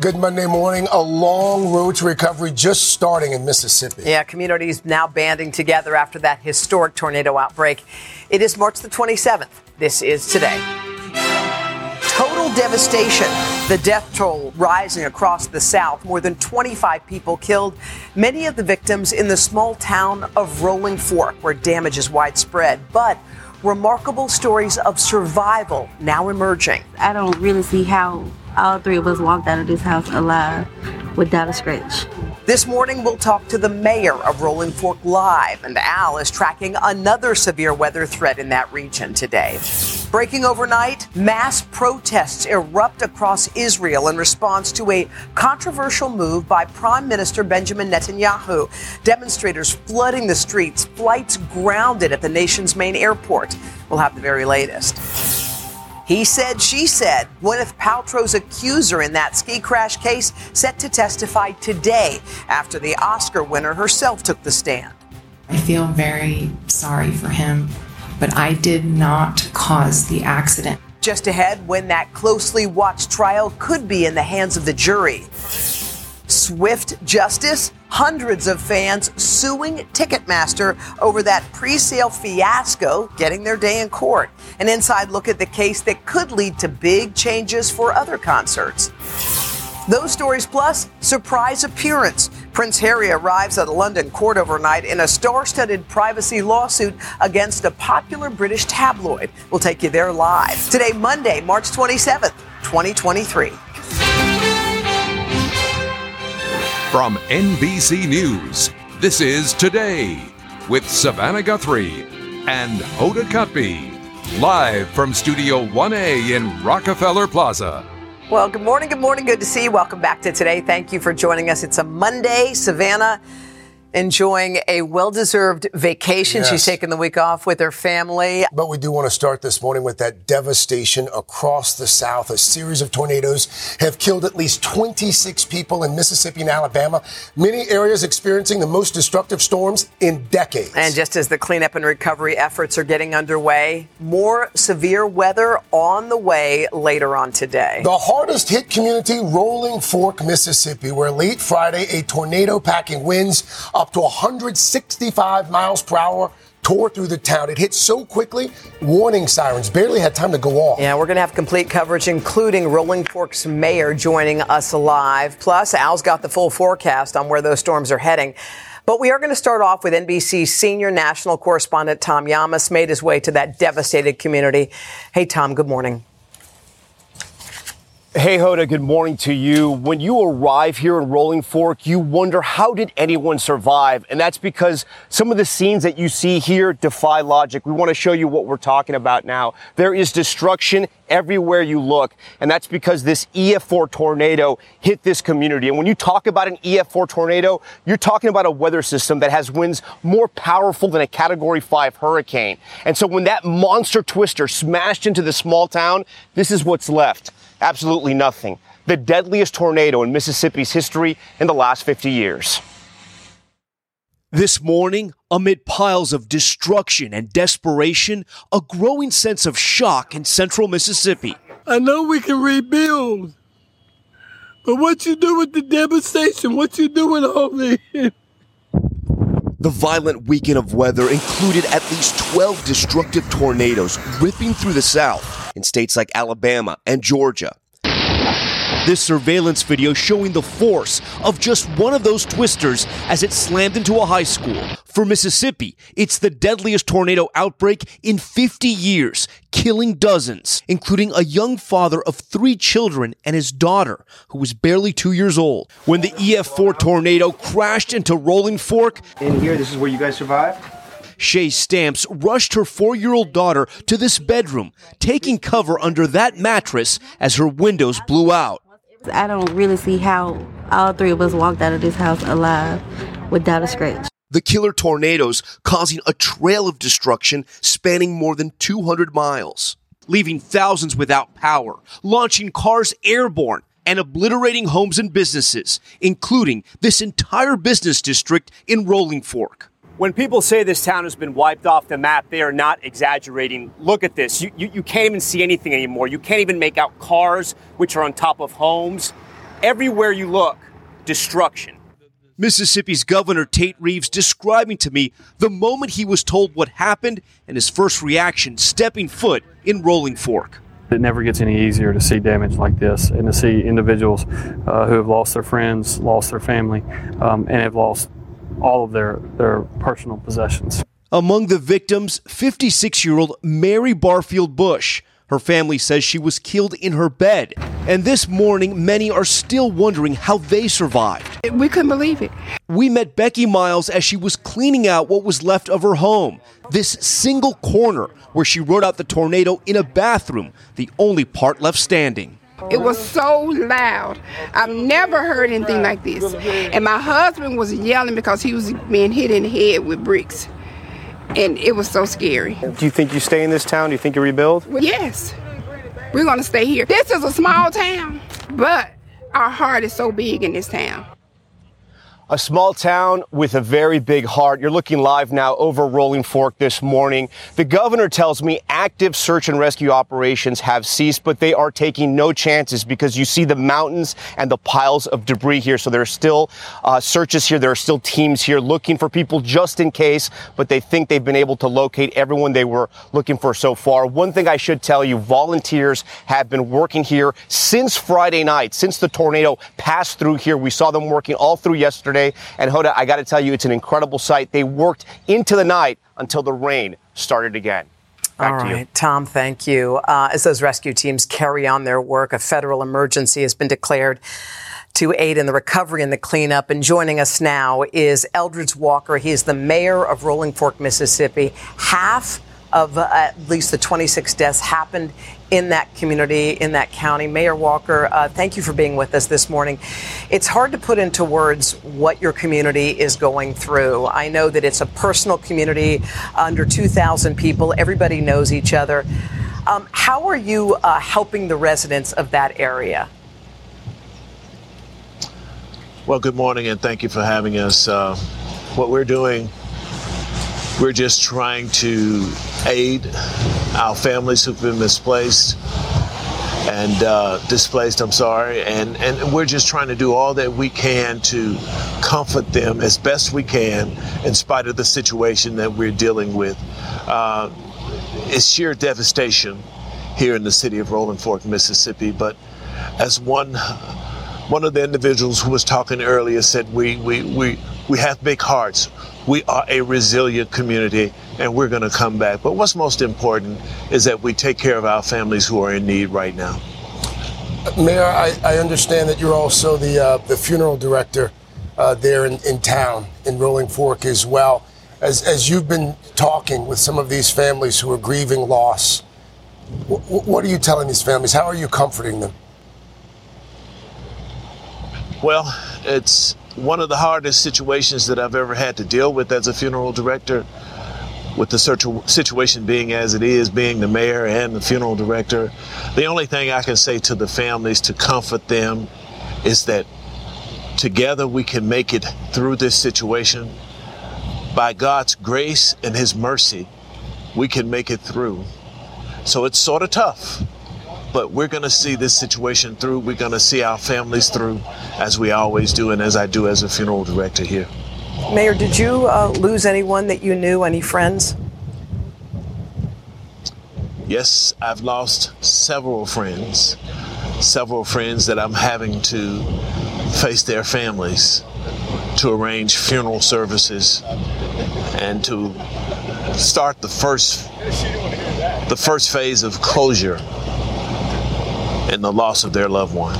Good Monday morning. A long road to recovery just starting in Mississippi. Yeah, communities now banding together after that historic tornado outbreak. It is March the 27th. This is today. Total devastation. The death toll rising across the South. More than 25 people killed, many of the victims in the small town of Rolling Fork, where damage is widespread. But remarkable stories of survival now emerging. I don't really see how all three of us walked out of this house alive without a scratch. This morning, we'll talk to the mayor of Rolling Fork Live, and Al is tracking another severe weather threat in that region today. Breaking overnight, mass protests erupt across Israel in response to a controversial move by Prime Minister Benjamin Netanyahu. Demonstrators flooding the streets, flights grounded at the nation's main airport. We'll have the very latest. He said, she said. Gwyneth Paltrow's accuser in that ski crash case set to testify today after the Oscar winner herself took the stand. I feel very sorry for him, but I did not cause the accident. Just ahead, when that closely watched trial could be in the hands of the jury. Swift justice, hundreds of fans suing Ticketmaster over that pre sale fiasco getting their day in court. An inside look at the case that could lead to big changes for other concerts. Those stories plus surprise appearance. Prince Harry arrives at a London court overnight in a star studded privacy lawsuit against a popular British tabloid. We'll take you there live. Today, Monday, March 27th, 2023. From NBC News, this is Today with Savannah Guthrie and Hoda Kotb, live from Studio 1A in Rockefeller Plaza. Well, good morning, good morning. Good to see you. Welcome back to Today. Thank you for joining us. It's a Monday. Savannah enjoying a well deserved vacation. Yes. She's taking the week off with her family. But we do want to start this morning with that devastation across the South. A series of tornadoes have killed at least 26 people in Mississippi and Alabama. Many areas experiencing the most destructive storms in decades. And just as the cleanup and recovery efforts are getting underway, more severe weather on the way later on today. The hardest hit community, Rolling Fork, Mississippi, where late Friday a tornado packing winds up to 165 miles per hour tore through the town. It hit so quickly, warning sirens barely had time to go off. Yeah, we're going to have complete coverage, including Rolling Fork's mayor joining us live. Plus, Al's got the full forecast on where those storms are heading. But we are going to start off with NBC's senior national correspondent Tom Llamas made his way to that devastated community. Hey, Tom, good morning. Hey Hoda, good morning to you. When you arrive here in Rolling Fork, you wonder how did anyone survive? And that's because some of the scenes that you see here defy logic. We want to show you what we're talking about now. There is destruction everywhere you look, and that's because this EF4 tornado hit this community. And when you talk about an EF4 tornado, you're talking about a weather system that has winds more powerful than a category 5 hurricane. And so when that monster twister smashed into the small town, this is what's left. Absolutely nothing. The deadliest tornado in Mississippi's history in the last 50 years. This morning, amid piles of destruction and desperation, a growing sense of shock in central Mississippi. I know we can rebuild, but what you do with the devastation? What you do with all this? The violent weekend of weather included at least 12 destructive tornadoes ripping through the South in states like Alabama and Georgia. This surveillance video showing the force of just one of those twisters as it slammed into a high school. For Mississippi, it's the deadliest tornado outbreak in 50 years, killing dozens, including a young father of three children and his daughter, who was barely two years old. When the EF4 tornado crashed into Rolling Fork, In here, this is where you guys survived? Shay Stamps rushed her four year old daughter to this bedroom, taking cover under that mattress as her windows blew out. I don't really see how all three of us walked out of this house alive without a scratch. The killer tornadoes causing a trail of destruction spanning more than 200 miles, leaving thousands without power, launching cars airborne, and obliterating homes and businesses, including this entire business district in Rolling Fork. When people say this town has been wiped off the map, they are not exaggerating. Look at this. You, you, you can't even see anything anymore. You can't even make out cars, which are on top of homes. Everywhere you look, destruction. Mississippi's Governor Tate Reeves describing to me the moment he was told what happened and his first reaction stepping foot in Rolling Fork. It never gets any easier to see damage like this and to see individuals uh, who have lost their friends, lost their family, um, and have lost all of their, their personal possessions. Among the victims, 56 year old Mary Barfield Bush. Her family says she was killed in her bed. And this morning, many are still wondering how they survived. We couldn't believe it. We met Becky Miles as she was cleaning out what was left of her home. This single corner where she wrote out the tornado in a bathroom, the only part left standing. It was so loud. I've never heard anything like this. And my husband was yelling because he was being hit in the head with bricks. And it was so scary. Do you think you stay in this town? Do you think you rebuild? Yes. We're going to stay here. This is a small town, but our heart is so big in this town. A small town with a very big heart. You're looking live now over Rolling Fork this morning. The governor tells me active search and rescue operations have ceased, but they are taking no chances because you see the mountains and the piles of debris here. So there are still uh, searches here. There are still teams here looking for people just in case, but they think they've been able to locate everyone they were looking for so far. One thing I should tell you, volunteers have been working here since Friday night, since the tornado passed through here. We saw them working all through yesterday. And Hoda, I got to tell you, it's an incredible sight. They worked into the night until the rain started again. Back All to you. Tom, thank you. Uh, as those rescue teams carry on their work, a federal emergency has been declared to aid in the recovery and the cleanup. And joining us now is Eldridge Walker. He is the mayor of Rolling Fork, Mississippi. Half of uh, at least the 26 deaths happened in that community, in that county. Mayor Walker, uh, thank you for being with us this morning. It's hard to put into words what your community is going through. I know that it's a personal community, under 2,000 people. Everybody knows each other. Um, how are you uh, helping the residents of that area? Well, good morning and thank you for having us. Uh, what we're doing, we're just trying to aid our families who've been misplaced and uh, displaced, I'm sorry, and, and we're just trying to do all that we can to comfort them as best we can in spite of the situation that we're dealing with. Uh, it's sheer devastation here in the city of Rolling Fork, Mississippi, but as one one of the individuals who was talking earlier said we we we, we have big hearts. We are a resilient community and we're going to come back. But what's most important is that we take care of our families who are in need right now. Mayor, I, I understand that you're also the uh, the funeral director uh, there in, in town in Rolling Fork as well. As as you've been talking with some of these families who are grieving loss, wh- what are you telling these families? How are you comforting them? Well, it's one of the hardest situations that I've ever had to deal with as a funeral director. With the situ- situation being as it is, being the mayor and the funeral director, the only thing I can say to the families to comfort them is that together we can make it through this situation. By God's grace and His mercy, we can make it through. So it's sort of tough, but we're going to see this situation through. We're going to see our families through, as we always do, and as I do as a funeral director here. Mayor, did you uh, lose anyone that you knew, any friends? Yes, I've lost several friends, several friends that I'm having to face their families to arrange funeral services and to start the first the first phase of closure in the loss of their loved one.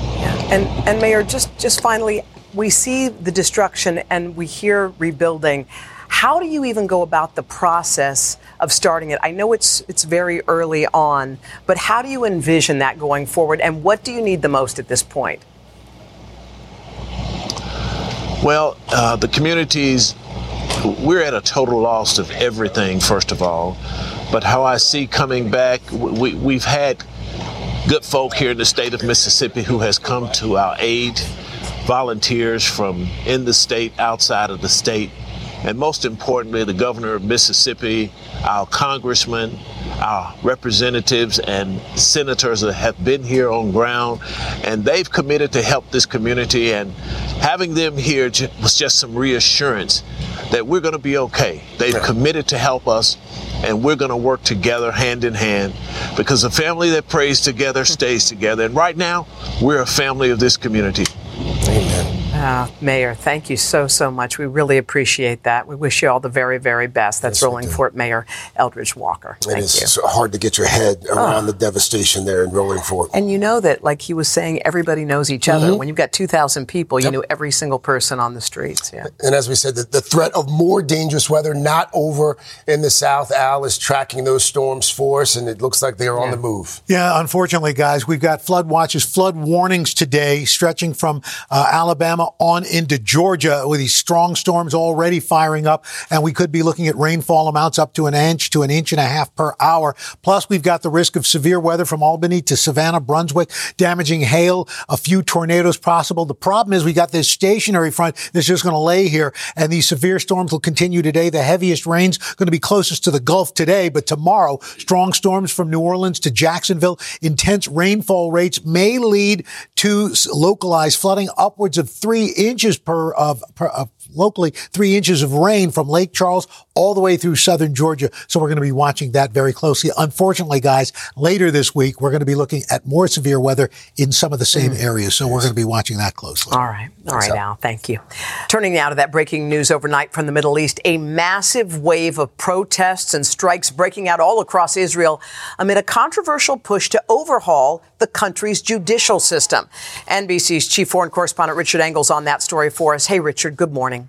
And and Mayor, just just finally, we see the destruction and we hear rebuilding. How do you even go about the process of starting it? I know it's it's very early on, but how do you envision that going forward? And what do you need the most at this point? Well, uh, the communities, we're at a total loss of everything, first of all. But how I see coming back, we, we've had good folk here in the state of Mississippi who has come to our aid, volunteers from in the state, outside of the state, and most importantly, the governor of Mississippi, our congressmen, our representatives and senators that have been here on ground, and they've committed to help this community. And having them here was just some reassurance that we're going to be okay. They've committed to help us, and we're going to work together hand in hand because a family that prays together stays together. And right now, we're a family of this community. Amen. Uh, Mayor, thank you so, so much. We really appreciate that. We wish you all the very, very best. That's yes, Rolling Fork Mayor Eldridge Walker. Thank it is you. hard to get your head around oh. the devastation there in Rolling Fork. And you know that, like he was saying, everybody knows each other. Mm-hmm. When you've got 2,000 people, yep. you know every single person on the streets. Yeah. And as we said, the, the threat of more dangerous weather not over in the South. Al is tracking those storms for us, and it looks like they are yeah. on the move. Yeah, unfortunately, guys, we've got flood watches, flood warnings today, stretching from uh, Alabama on into Georgia with these strong storms already firing up. And we could be looking at rainfall amounts up to an inch to an inch and a half per hour. Plus, we've got the risk of severe weather from Albany to Savannah, Brunswick, damaging hail, a few tornadoes possible. The problem is we got this stationary front that's just going to lay here and these severe storms will continue today. The heaviest rains going to be closest to the Gulf today, but tomorrow, strong storms from New Orleans to Jacksonville, intense rainfall rates may lead to localized flooding upwards of three inches per of, per, of locally three inches of rain from Lake Charles all the way through southern Georgia. So we're going to be watching that very closely. Unfortunately, guys, later this week, we're going to be looking at more severe weather in some of the same mm. areas. So we're going to be watching that closely. All right. All right, so. Al. Thank you. Turning now to that breaking news overnight from the Middle East, a massive wave of protests and strikes breaking out all across Israel amid a controversial push to overhaul the country's judicial system. NBC's chief foreign correspondent Richard Engel's on that story for us. Hey, Richard, good morning.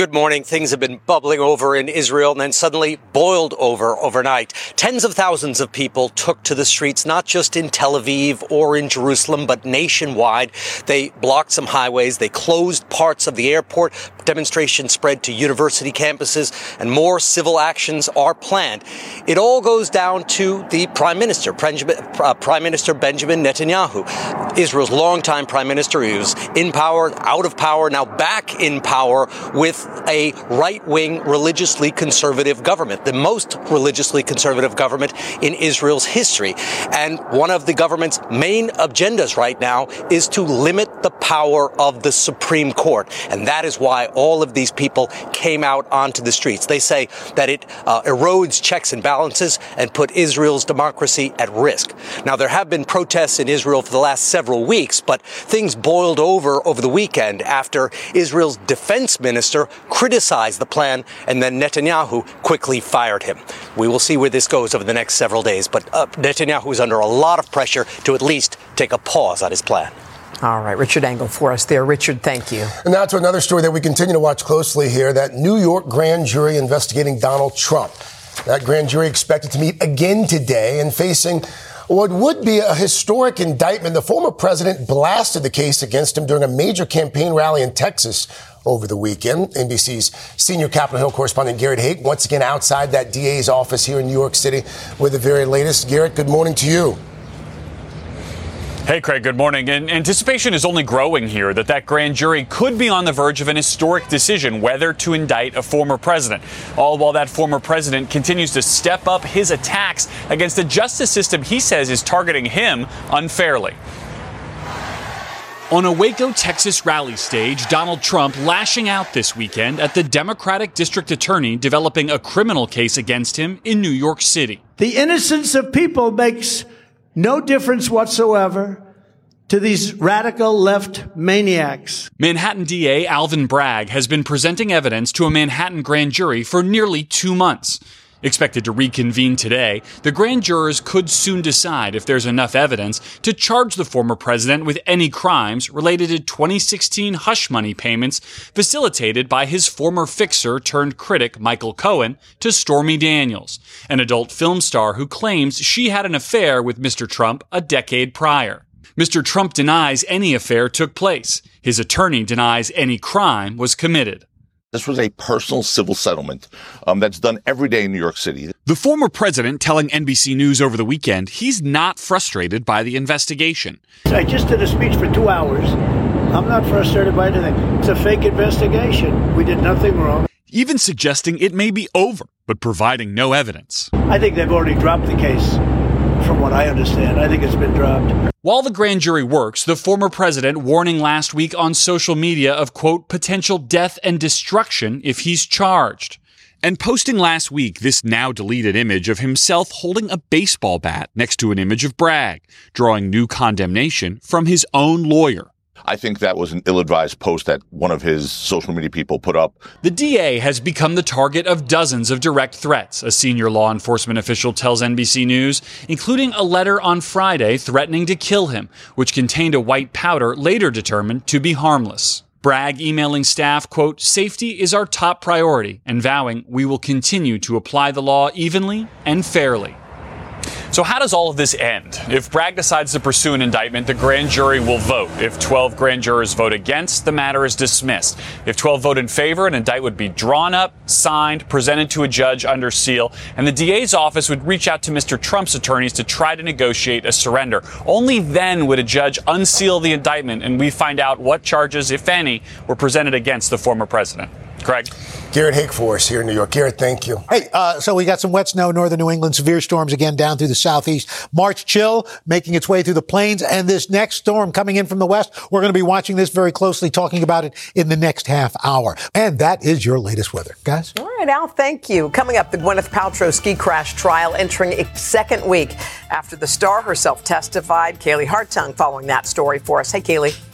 Good morning. Things have been bubbling over in Israel and then suddenly boiled over overnight. Tens of thousands of people took to the streets, not just in Tel Aviv or in Jerusalem, but nationwide. They blocked some highways. They closed parts of the airport. Demonstrations spread to university campuses and more civil actions are planned. It all goes down to the prime minister, uh, Prime Minister Benjamin Netanyahu, Israel's longtime prime minister. Was in power, out of power, now back in power with a right wing, religiously conservative government, the most religiously conservative government in Israel's history. And one of the government's main agendas right now is to limit the power of the Supreme Court. And that is why all of these people came out onto the streets. They say that it uh, erodes checks and balances and put Israel's democracy at risk. Now, there have been protests in Israel for the last several weeks, but things boiled over over the weekend after Israel's defense minister criticized the plan, and then Netanyahu quickly fired him. We will see where this goes over the next several days, but uh, Netanyahu is under a lot of pressure to at least take a pause on his plan. All right, Richard Engel for us there. Richard, thank you. And now to another story that we continue to watch closely here that New York grand jury investigating Donald Trump. That grand jury expected to meet again today and facing what would be a historic indictment. The former president blasted the case against him during a major campaign rally in Texas over the weekend. NBC's senior Capitol Hill correspondent Garrett Haake, once again outside that DA's office here in New York City with the very latest. Garrett, good morning to you. Hey, Craig, good morning. And anticipation is only growing here that that grand jury could be on the verge of an historic decision whether to indict a former president. All while that former president continues to step up his attacks against a justice system he says is targeting him unfairly. On a Waco, Texas rally stage, Donald Trump lashing out this weekend at the Democratic district attorney developing a criminal case against him in New York City. The innocence of people makes no difference whatsoever to these radical left maniacs. Manhattan DA Alvin Bragg has been presenting evidence to a Manhattan grand jury for nearly two months. Expected to reconvene today, the grand jurors could soon decide if there's enough evidence to charge the former president with any crimes related to 2016 hush money payments facilitated by his former fixer turned critic Michael Cohen to Stormy Daniels, an adult film star who claims she had an affair with Mr. Trump a decade prior. Mr. Trump denies any affair took place. His attorney denies any crime was committed. This was a personal civil settlement um, that's done every day in New York City. The former president telling NBC News over the weekend he's not frustrated by the investigation. I just did a speech for two hours. I'm not frustrated by anything. It's a fake investigation. We did nothing wrong. Even suggesting it may be over, but providing no evidence. I think they've already dropped the case, what I understand. I think it's been dropped. While the grand jury works, the former president warning last week on social media of, quote, potential death and destruction if he's charged. And posting last week this now deleted image of himself holding a baseball bat next to an image of Bragg, drawing new condemnation from his own lawyer. I think that was an ill-advised post that one of his social media people put up. The DA has become the target of dozens of direct threats, a senior law enforcement official tells NBC News, including a letter on Friday threatening to kill him, which contained a white powder later determined to be harmless. Bragg emailing staff, quote, safety is our top priority, and vowing we will continue to apply the law evenly and fairly. So, how does all of this end? If Bragg decides to pursue an indictment, the grand jury will vote. If 12 grand jurors vote against, the matter is dismissed. If 12 vote in favor, an indictment would be drawn up, signed, presented to a judge under seal, and the DA's office would reach out to Mr. Trump's attorneys to try to negotiate a surrender. Only then would a judge unseal the indictment and we find out what charges, if any, were presented against the former president. Craig. Garrett Haake for us here in New York. Garrett, thank you. Hey, uh, so we got some wet snow, northern New England, severe storms again down through the southeast. March chill making its way through the plains, and this next storm coming in from the west. We're going to be watching this very closely, talking about it in the next half hour. And that is your latest weather, guys. All right, Al, thank you. Coming up, the Gwyneth Paltrow ski crash trial entering its second week after the star herself testified. Kaylee Hartung following that story for us. Hey, Kaylee.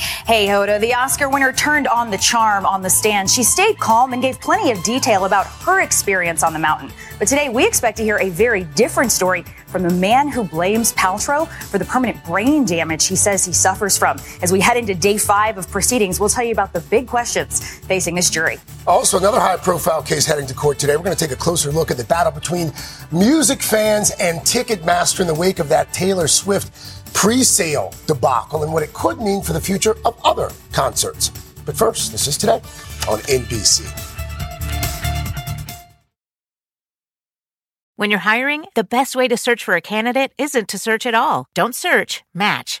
Hey, Hoda, the Oscar winner turned on the charm on the stand. She stayed calm and gave plenty of detail about her experience on the mountain. But today, we expect to hear a very different story from the man who blames Paltrow for the permanent brain damage he says he suffers from. As we head into day five of proceedings, we'll tell you about the big questions facing this jury. Also, another high profile case heading to court today. We're going to take a closer look at the battle between music fans and Ticketmaster in the wake of that Taylor Swift pre sale debacle and what it could mean for the future of other concerts. But first, this is today on NBC. When you're hiring, the best way to search for a candidate isn't to search at all. Don't search, match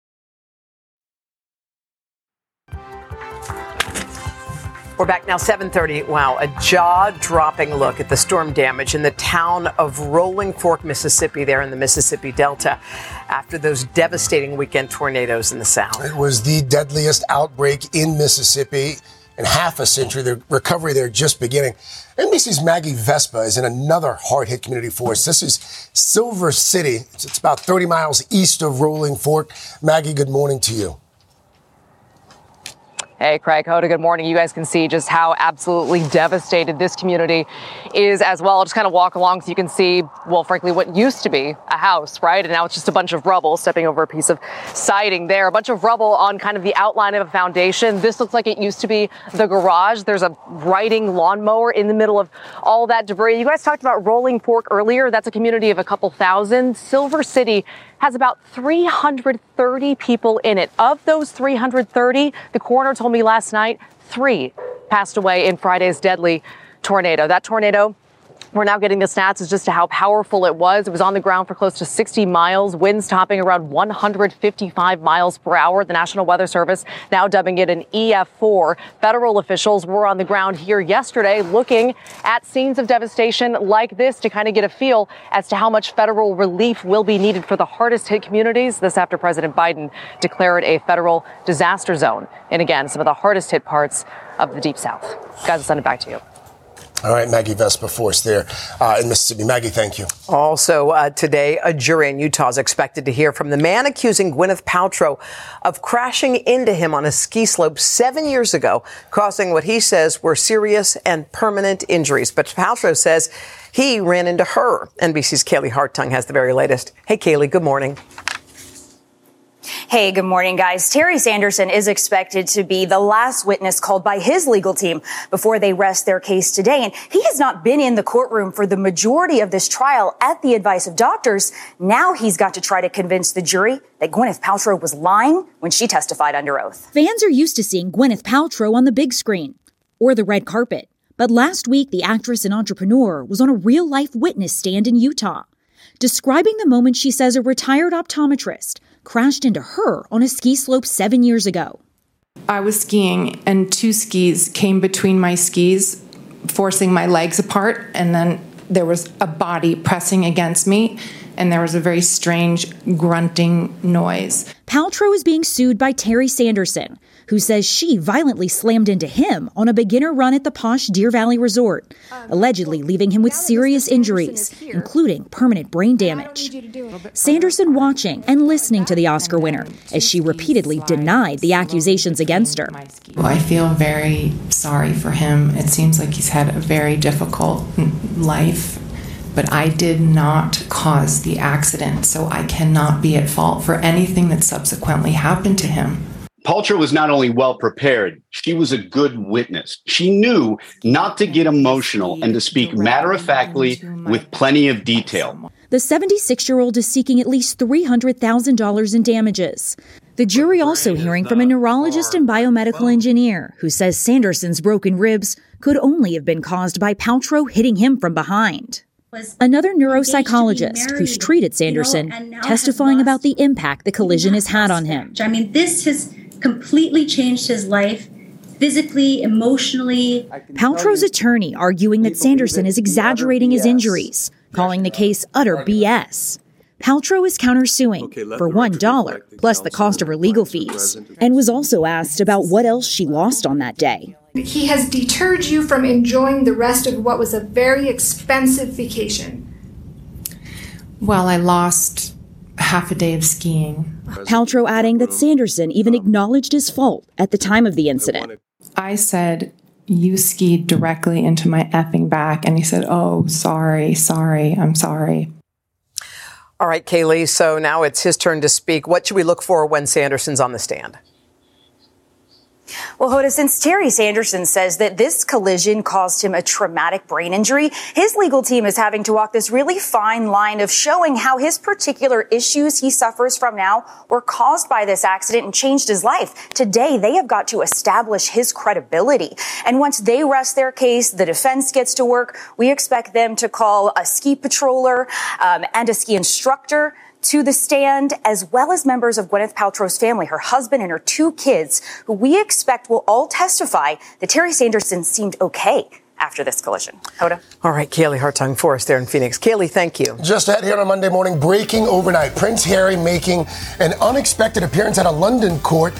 We're back now, 7:30. Wow, a jaw-dropping look at the storm damage in the town of Rolling Fork, Mississippi, there in the Mississippi Delta, after those devastating weekend tornadoes in the South. It was the deadliest outbreak in Mississippi in half a century. The recovery there just beginning. NBC's Maggie Vespa is in another hard-hit community for us. This is Silver City. It's, it's about 30 miles east of Rolling Fork. Maggie, good morning to you. Hey, Craig Hoda, good morning. You guys can see just how absolutely devastated this community is as well. I'll just kind of walk along so you can see, well, frankly, what used to be a house, right? And now it's just a bunch of rubble, stepping over a piece of siding there, a bunch of rubble on kind of the outline of a foundation. This looks like it used to be the garage. There's a riding lawnmower in the middle of all that debris. You guys talked about Rolling Fork earlier. That's a community of a couple thousand. Silver City has about 330 people in it. Of those 330, the coroner told me last night, three passed away in Friday's deadly tornado. That tornado we're now getting the stats as just to how powerful it was. It was on the ground for close to 60 miles, winds topping around 155 miles per hour. The National Weather Service now dubbing it an EF4. Federal officials were on the ground here yesterday looking at scenes of devastation like this to kind of get a feel as to how much federal relief will be needed for the hardest hit communities. This after President Biden declared a federal disaster zone. And again, some of the hardest hit parts of the Deep South. Guys, I'll send it back to you. All right, Maggie Vespa Force there uh, in Mississippi. Maggie, thank you. Also, uh, today, a jury in Utah is expected to hear from the man accusing Gwyneth Paltrow of crashing into him on a ski slope seven years ago, causing what he says were serious and permanent injuries. But Paltrow says he ran into her. NBC's Kaylee Hartung has the very latest. Hey, Kaylee, good morning. Hey, good morning, guys. Terry Sanderson is expected to be the last witness called by his legal team before they rest their case today. And he has not been in the courtroom for the majority of this trial at the advice of doctors. Now he's got to try to convince the jury that Gwyneth Paltrow was lying when she testified under oath. Fans are used to seeing Gwyneth Paltrow on the big screen or the red carpet. But last week, the actress and entrepreneur was on a real life witness stand in Utah, describing the moment she says a retired optometrist crashed into her on a ski slope seven years ago. I was skiing, and two skis came between my skis, forcing my legs apart, and then there was a body pressing against me, and there was a very strange grunting noise. Paltrow is being sued by Terry Sanderson, who says she violently slammed into him on a beginner run at the posh Deer Valley Resort, allegedly leaving him with serious injuries, including permanent brain damage. Sanderson watching and listening to the Oscar winner as she repeatedly denied the accusations against her. I feel very sorry for him. It seems like he's had a very difficult life but I did not cause the accident, so I cannot be at fault for anything that subsequently happened to him. Paltrow was not only well prepared, she was a good witness. She knew not to get emotional and to speak matter of factly with plenty of detail. The 76 year old is seeking at least $300,000 in damages. The jury also hearing from a neurologist and biomedical engineer who says Sanderson's broken ribs could only have been caused by Paltrow hitting him from behind. Another neuropsychologist who's treated Sanderson testifying about the impact the collision has had on him. I mean, this has completely changed his life physically, emotionally. Paltrow's attorney arguing that Sanderson is exaggerating his injuries, calling the case utter BS. Paltrow is countersuing for $1 plus the cost of her legal fees and was also asked about what else she lost on that day. He has deterred you from enjoying the rest of what was a very expensive vacation. Well, I lost half a day of skiing. Paltrow adding that Sanderson even acknowledged his fault at the time of the incident. I said, You skied directly into my effing back. And he said, Oh, sorry, sorry, I'm sorry. All right, Kaylee. So now it's his turn to speak. What should we look for when Sanderson's on the stand? Well, Hoda, since Terry Sanderson says that this collision caused him a traumatic brain injury, his legal team is having to walk this really fine line of showing how his particular issues he suffers from now were caused by this accident and changed his life. Today, they have got to establish his credibility. And once they rest their case, the defense gets to work. We expect them to call a ski patroller um, and a ski instructor to the stand, as well as members of Gwyneth Paltrow's family, her husband and her two kids, who we expect will all testify that Terry Sanderson seemed okay after this collision. Hoda? All right, Kaylee Hartung for us there in Phoenix. Kaylee, thank you. Just ahead here on Monday morning, breaking overnight. Prince Harry making an unexpected appearance at a London court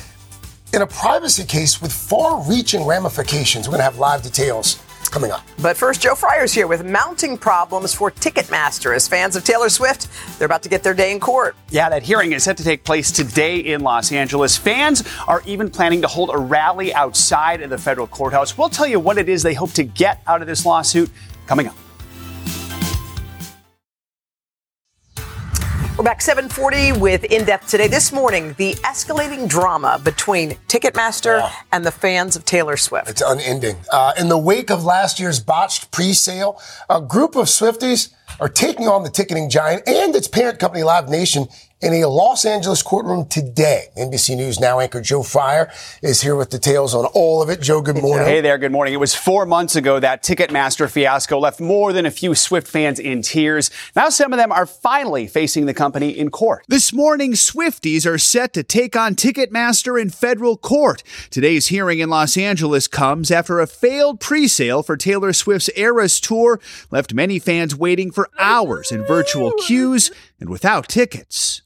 in a privacy case with far reaching ramifications. We're going to have live details coming up. But first, Joe Fryer's here with mounting problems for Ticketmaster. As fans of Taylor Swift, they're about to get their day in court. Yeah, that hearing is set to take place today in Los Angeles. Fans are even planning to hold a rally outside of the federal courthouse. We'll tell you what it is they hope to get out of this lawsuit coming up. We're back 740 with In Depth today. This morning, the escalating drama between Ticketmaster yeah. and the fans of Taylor Swift. It's unending. Uh, in the wake of last year's botched pre-sale, a group of Swifties are taking on the ticketing giant and its parent company Live Nation in a Los Angeles courtroom today. NBC News Now anchor Joe Fryer is here with details on all of it. Joe, good morning. Hey there, good morning. It was four months ago that Ticketmaster fiasco left more than a few Swift fans in tears. Now some of them are finally facing the company in court. This morning, Swifties are set to take on Ticketmaster in federal court. Today's hearing in Los Angeles comes after a failed pre-sale for Taylor Swift's Eras tour left many fans waiting for hours in virtual queues and without tickets.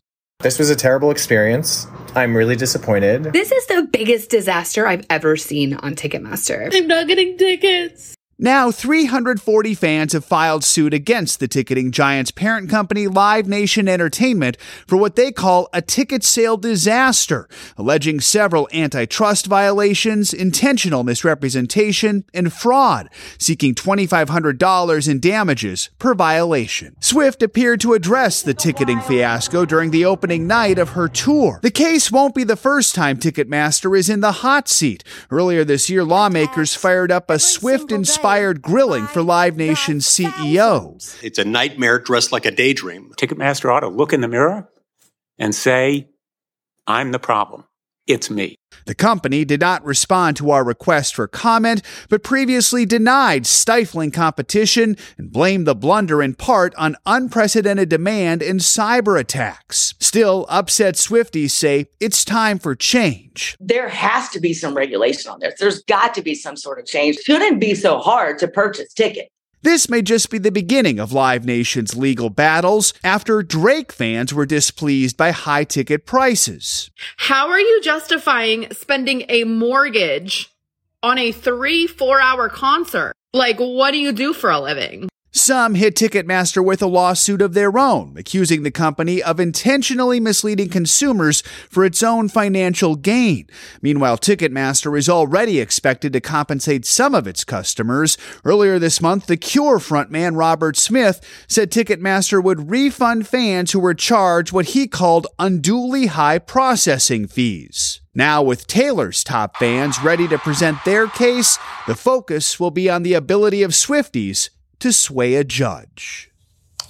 This was a terrible experience. I'm really disappointed. This is the biggest disaster I've ever seen on Ticketmaster. I'm not getting tickets. Now, 340 fans have filed suit against the ticketing giant's parent company, Live Nation Entertainment, for what they call a ticket sale disaster, alleging several antitrust violations, intentional misrepresentation, and fraud, seeking $2,500 in damages per violation. Swift appeared to address the ticketing fiasco during the opening night of her tour. The case won't be the first time Ticketmaster is in the hot seat. Earlier this year, lawmakers fired up a Swift inspired inspired grilling for Live Nation's CEO. It's a nightmare dressed like a daydream. Ticketmaster ought to look in the mirror and say, I'm the problem. It's me. The company did not respond to our request for comment, but previously denied stifling competition and blamed the blunder in part on unprecedented demand and cyber attacks. Still, upset Swifties say it's time for change. There has to be some regulation on this. There's got to be some sort of change. It shouldn't be so hard to purchase tickets. This may just be the beginning of Live Nation's legal battles after Drake fans were displeased by high ticket prices. How are you justifying spending a mortgage on a three, four hour concert? Like, what do you do for a living? Some hit Ticketmaster with a lawsuit of their own, accusing the company of intentionally misleading consumers for its own financial gain. Meanwhile, Ticketmaster is already expected to compensate some of its customers. Earlier this month, The Cure frontman Robert Smith said Ticketmaster would refund fans who were charged what he called unduly high processing fees. Now, with Taylor's top fans ready to present their case, the focus will be on the ability of Swifties to sway a judge.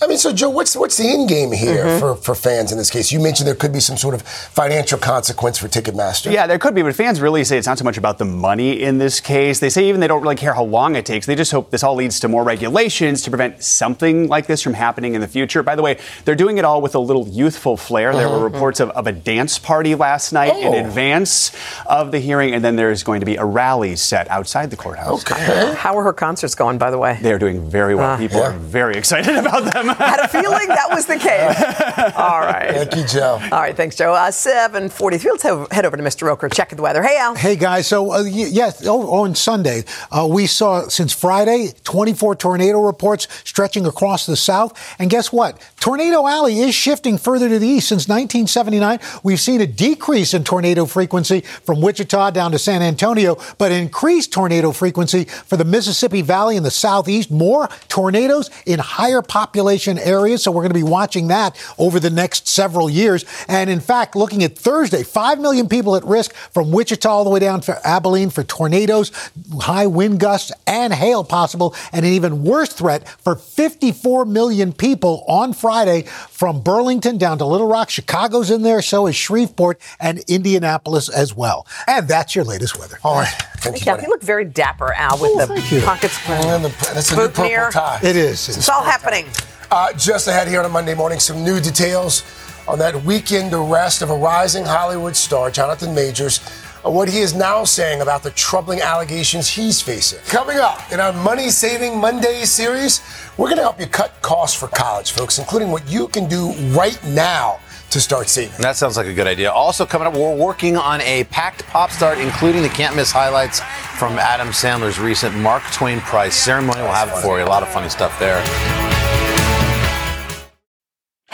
I mean, so Joe, what's what's the end game here mm-hmm. for, for fans in this case? You mentioned there could be some sort of financial consequence for Ticketmaster. Yeah, there could be, but fans really say it's not so much about the money in this case. They say even they don't really care how long it takes. They just hope this all leads to more regulations to prevent something like this from happening in the future. By the way, they're doing it all with a little youthful flair. There were mm-hmm. reports of, of a dance party last night oh. in advance of the hearing, and then there's going to be a rally set outside the courthouse. Okay. How are her concerts going, by the way? They're doing very well. Uh, People yeah. are very excited about them. Had a feeling that was the case. All right. Thank you, Joe. All right, thanks, Joe. Uh, 743. Let's have, head over to Mr. Roker, checking the weather. Hey, Al. Hey, guys. So, uh, yes, oh, on Sunday, uh, we saw since Friday 24 tornado reports stretching across the south. And guess what? Tornado Alley is shifting further to the east. Since 1979, we've seen a decrease in tornado frequency from Wichita down to San Antonio, but increased tornado frequency for the Mississippi Valley in the southeast. More tornadoes in higher population areas areas. So we're going to be watching that over the next several years. And in fact, looking at Thursday, 5 million people at risk from Wichita all the way down to Abilene for tornadoes, high wind gusts, and hail possible. And an even worse threat for 54 million people on Friday from Burlington down to Little Rock. Chicago's in there, so is Shreveport and Indianapolis as well. And that's your latest weather. All right. Thank, you, you look very dapper, Al, with oh, the pockets. And the, that's a new purple tie. It is. It's, it's all happening. Uh, just ahead here on a Monday morning, some new details on that weekend arrest of a rising Hollywood star, Jonathan Majors, what he is now saying about the troubling allegations he's facing. Coming up in our Money Saving Monday series, we're going to help you cut costs for college, folks, including what you can do right now to start saving. That sounds like a good idea. Also, coming up, we're working on a packed pop start, including the can't miss highlights from Adam Sandler's recent Mark Twain Prize ceremony. We'll have it for you. A lot of funny stuff there.